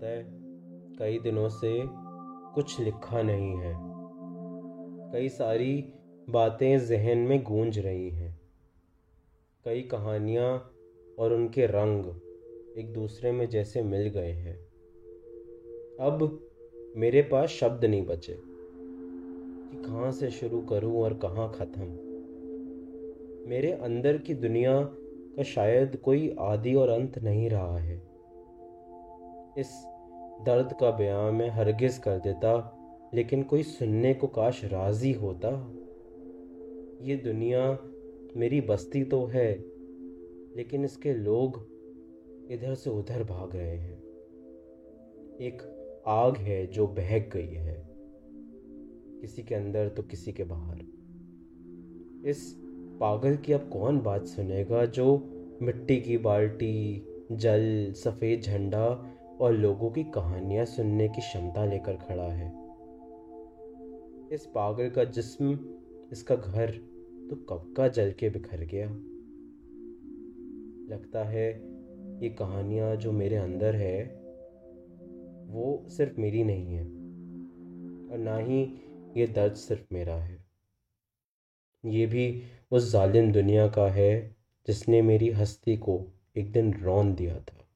पता है। कई दिनों से कुछ लिखा नहीं है। कई सारी बातें जहन में गूंज रही हैं। कई कहानियाँ और उनके रंग एक दूसरे में जैसे मिल गए हैं। अब मेरे पास शब्द नहीं बचे कि कहाँ से शुरू करूँ और कहाँ ख़त्म। मेरे अंदर की दुनिया का शायद कोई आदि और अंत नहीं रहा है। इस दर्द का बयां मैं हरगिज कर देता, लेकिन कोई सुनने को काश राज़ी होता। ये दुनिया मेरी बस्ती तो है, लेकिन इसके लोग इधर से उधर भाग रहे हैं। एक आग है जो बहक गई है, किसी के अंदर तो किसी के बाहर। इस पागल की अब कौन बात सुनेगा जो मिट्टी की बाल्टी, जल, सफ़ेद झंडा और लोगों की कहानियाँ सुनने की क्षमता लेकर खड़ा है। इस पागल का जिस्म, इसका घर तो कब का जल के बिखर गया? लगता है ये कहानियाँ जो मेरे अंदर है, वो सिर्फ़ मेरी नहीं है, और ना ही ये दर्द सिर्फ़ मेरा है। ये भी उस जालिम दुनिया का है जिसने मेरी हस्ती को एक दिन रौन दिया था।